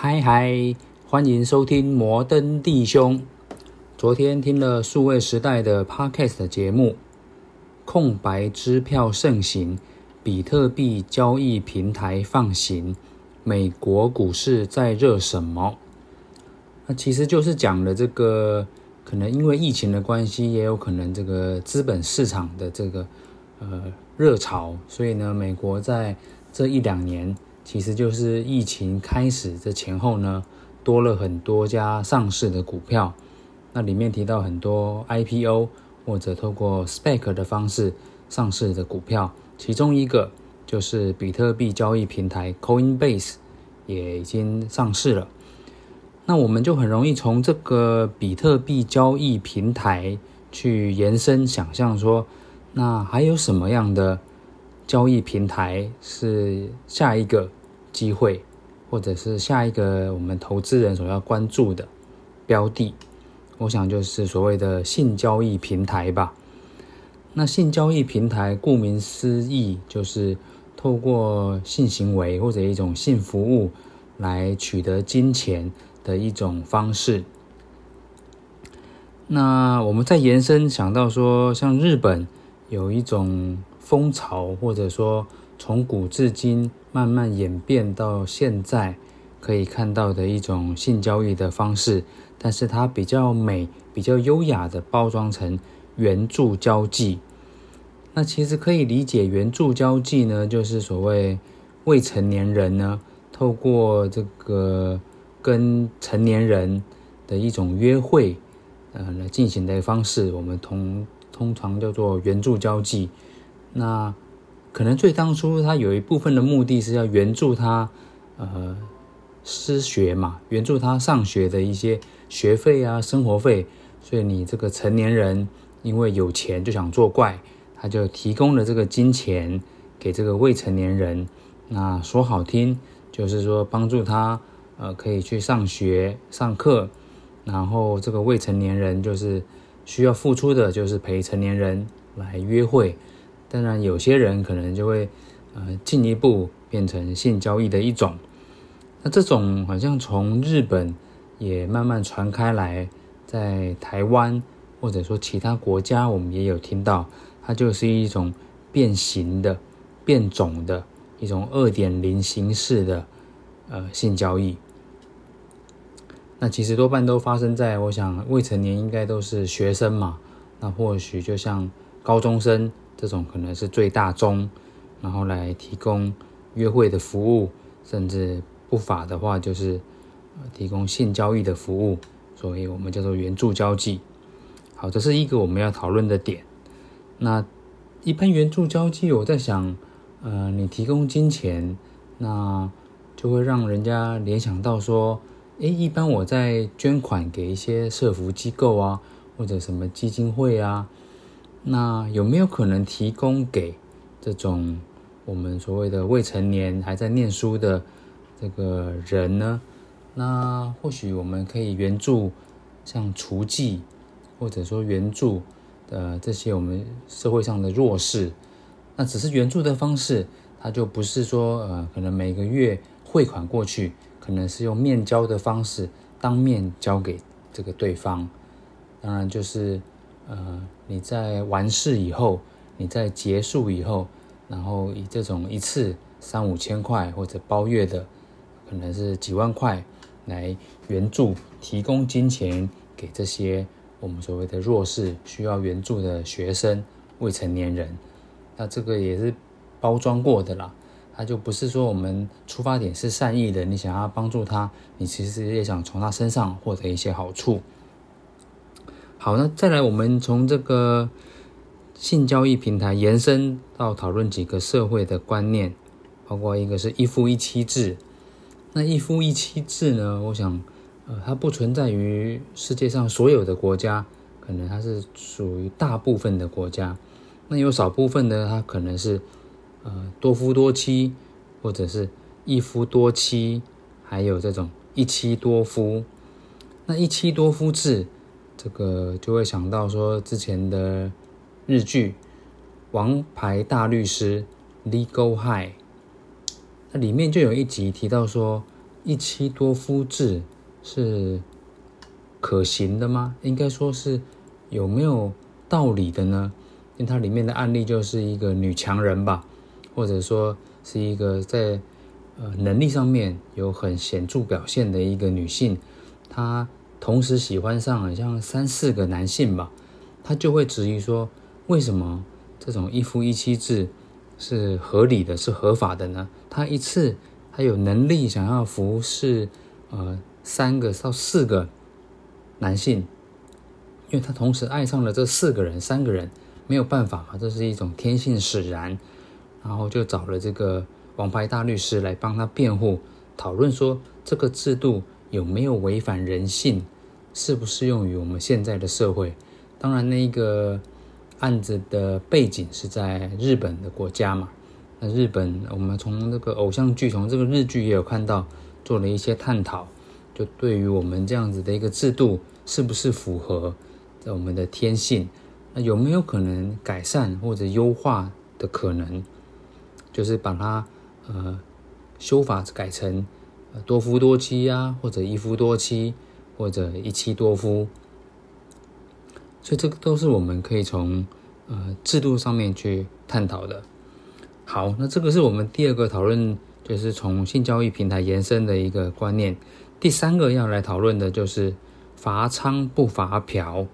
嗨嗨，欢迎收听摩登弟兄。昨天听了数位时代的 Podcast 节目，空白支票盛行，比特币交易平台放行，美国股市在热什么？那其实就是讲了这个，可能因为疫情的关系，也有可能这个资本市场的这个呃热潮，所以呢，美国在这一两年。其实就是疫情开始这前后呢，多了很多家上市的股票。那里面提到很多 IPO 或者透过 SPAC 的方式上市的股票，其中一个就是比特币交易平台 Coinbase 也已经上市了。那我们就很容易从这个比特币交易平台去延伸想象说，那还有什么样的交易平台是下一个？机会，或者是下一个我们投资人所要关注的标的，我想就是所谓的性交易平台吧。那性交易平台顾名思义，就是透过性行为或者一种性服务来取得金钱的一种方式。那我们再延伸想到说，像日本有一种风潮，或者说。从古至今，慢慢演变到现在，可以看到的一种性交易的方式，但是它比较美、比较优雅的包装成援助交际。那其实可以理解，援助交际呢，就是所谓未成年人呢，透过这个跟成年人的一种约会，呃，来进行的方式，我们通通常叫做援助交际。那可能最当初他有一部分的目的是要援助他，呃，失学嘛，援助他上学的一些学费啊、生活费。所以你这个成年人因为有钱就想作怪，他就提供了这个金钱给这个未成年人。那说好听就是说帮助他，呃，可以去上学、上课。然后这个未成年人就是需要付出的，就是陪成年人来约会。当然，有些人可能就会，呃，进一步变成性交易的一种。那这种好像从日本也慢慢传开来，在台湾或者说其他国家，我们也有听到，它就是一种变形的、变种的一种二点零形式的呃性交易。那其实多半都发生在，我想未成年应该都是学生嘛，那或许就像高中生。这种可能是最大宗，然后来提供约会的服务，甚至不法的话就是提供性交易的服务，所以我们叫做援助交际。好，这是一个我们要讨论的点。那一般援助交际，我在想，呃，你提供金钱，那就会让人家联想到说，诶，一般我在捐款给一些社福机构啊，或者什么基金会啊。那有没有可能提供给这种我们所谓的未成年还在念书的这个人呢？那或许我们可以援助像厨妓，或者说援助的这些我们社会上的弱势。那只是援助的方式，它就不是说呃，可能每个月汇款过去，可能是用面交的方式当面交给这个对方。当然就是。呃，你在完事以后，你在结束以后，然后以这种一次三五千块或者包月的，可能是几万块来援助，提供金钱给这些我们所谓的弱势需要援助的学生、未成年人。那这个也是包装过的啦，他就不是说我们出发点是善意的，你想要帮助他，你其实也想从他身上获得一些好处。好，那再来，我们从这个性交易平台延伸到讨论几个社会的观念，包括一个是一夫一妻制。那一夫一妻制呢，我想，呃，它不存在于世界上所有的国家，可能它是属于大部分的国家。那有少部分呢，它可能是呃多夫多妻，或者是一夫多妻，还有这种一妻多夫。那一妻多夫制。这个就会想到说，之前的日剧《王牌大律师》（Legal High），那里面就有一集提到说，一妻多夫制是可行的吗？应该说是有没有道理的呢？因为它里面的案例就是一个女强人吧，或者说是一个在呃能力上面有很显著表现的一个女性，她同时喜欢上好像三四个男性吧，他就会质疑说，为什么这种一夫一妻制是合理的，是合法的呢？他一次。他有能力想要服侍呃三个到四个男性，因为他同时爱上了这四个人，三个人没有办法嘛，这是一种天性使然。然后就找了这个王牌大律师来帮他辩护，讨论说这个制度有没有违反人性，适不适用于我们现在的社会。当然，那个案子的背景是在日本的国家嘛。那日本，我们从这个偶像剧，从这个日剧也有看到，做了一些探讨，就对于我们这样子的一个制度，是不是符合我们的天性？那有没有可能改善或者优化的可能？就是把它呃修法改成多夫多妻啊，或者一夫多妻，或者一妻多夫。所以这个都是我们可以从呃制度上面去探讨的。好，那这个是我们第二个讨论，就是从性交易平台延伸的一个观念。第三个要来讨论的就是罚娼不罚嫖。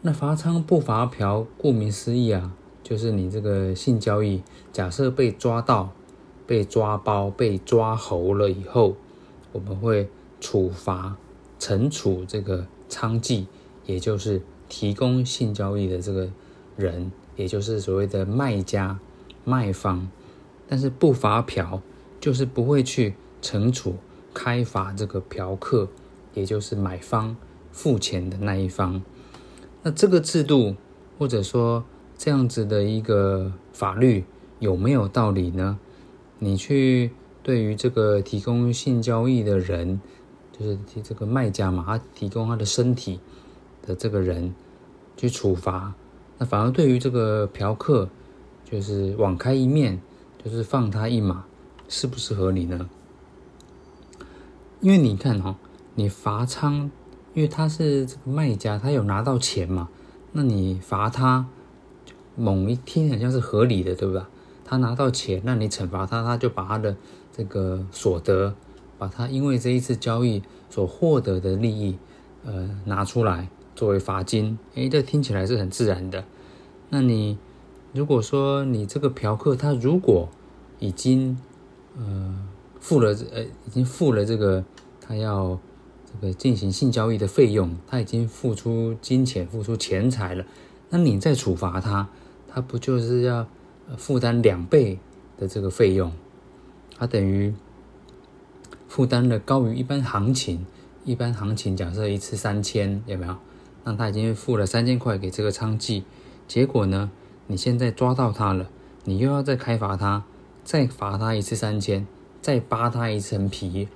那罚娼不罚嫖，顾名思义啊，就是你这个性交易，假设被抓到、被抓包、被抓猴了以后，我们会处罚、惩处这个娼妓，也就是提供性交易的这个人，也就是所谓的卖家。卖方，但是不罚嫖，就是不会去惩处开罚这个嫖客，也就是买方付钱的那一方。那这个制度或者说这样子的一个法律有没有道理呢？你去对于这个提供性交易的人，就是提这个卖家嘛，他提供他的身体的这个人去处罚，那反而对于这个嫖客。就是网开一面，就是放他一马，是不是合理呢？因为你看哈、哦，你罚娼，因为他是这个卖家，他有拿到钱嘛，那你罚他，某一天好像是合理的，对吧？他拿到钱，那你惩罚他，他就把他的这个所得，把他因为这一次交易所获得的利益，呃，拿出来作为罚金。诶，这听起来是很自然的。那你。如果说你这个嫖客他如果已经呃付了呃已经付了这个他要这个进行性交易的费用，他已经付出金钱付出钱财了，那你再处罚他，他不就是要负担两倍的这个费用？他等于负担了高于一般行情，一般行情假设一次三千有没有？那他已经付了三千块给这个娼妓，结果呢？你现在抓到他了，你又要再开罚他，再罚他一次三千，再扒他一层皮，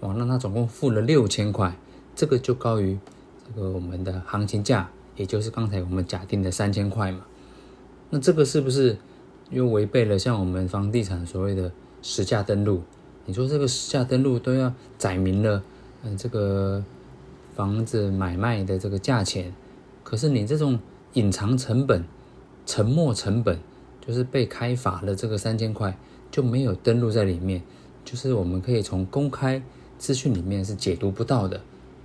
哇，那他总共付了六千块，这个就高于这个我们的行情价，也就是刚才我们假定的三千块嘛。那这个是不是又违背了像我们房地产所谓的实价登录？你说这个实价登录都要载明了，嗯，这个房子买卖的这个价钱，可是你这种隐藏成本。沉没成本就是被开罚了，这个三千块就没有登录在里面，就是我们可以从公开资讯里面是解读不到的。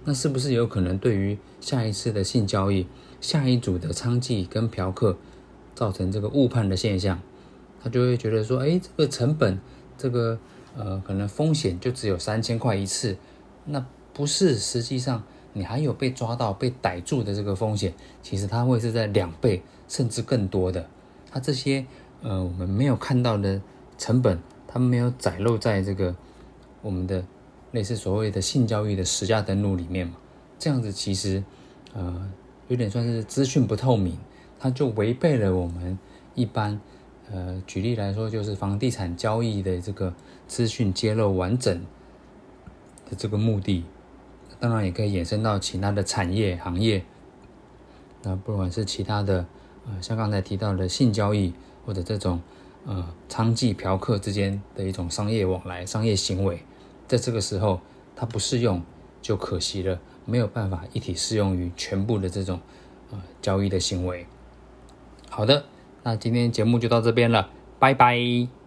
那是不是有可能对于下一次的性交易，下一组的娼妓跟嫖客造成这个误判的现象？他就会觉得说，哎，这个成本，这个呃，可能风险就只有三千块一次，那不是实际上。你还有被抓到、被逮住的这个风险，其实它会是在两倍甚至更多的。它这些呃我们没有看到的成本，它没有载露在这个我们的类似所谓的性交易的实价登录里面嘛。这样子其实呃有点算是资讯不透明，它就违背了我们一般呃，举例来说就是房地产交易的这个资讯揭露完整的这个目的，当然也可以衍生到其他的产业行业。那不管是其他的呃像刚才提到的性交易，或者这种呃娼妓、嫖客之间的一种商业往来、商业行为，在这个时候它不适用就可惜了，没有办法一体适用于全部的这种呃交易的行为。好的。那今天节目就到这边了拜拜。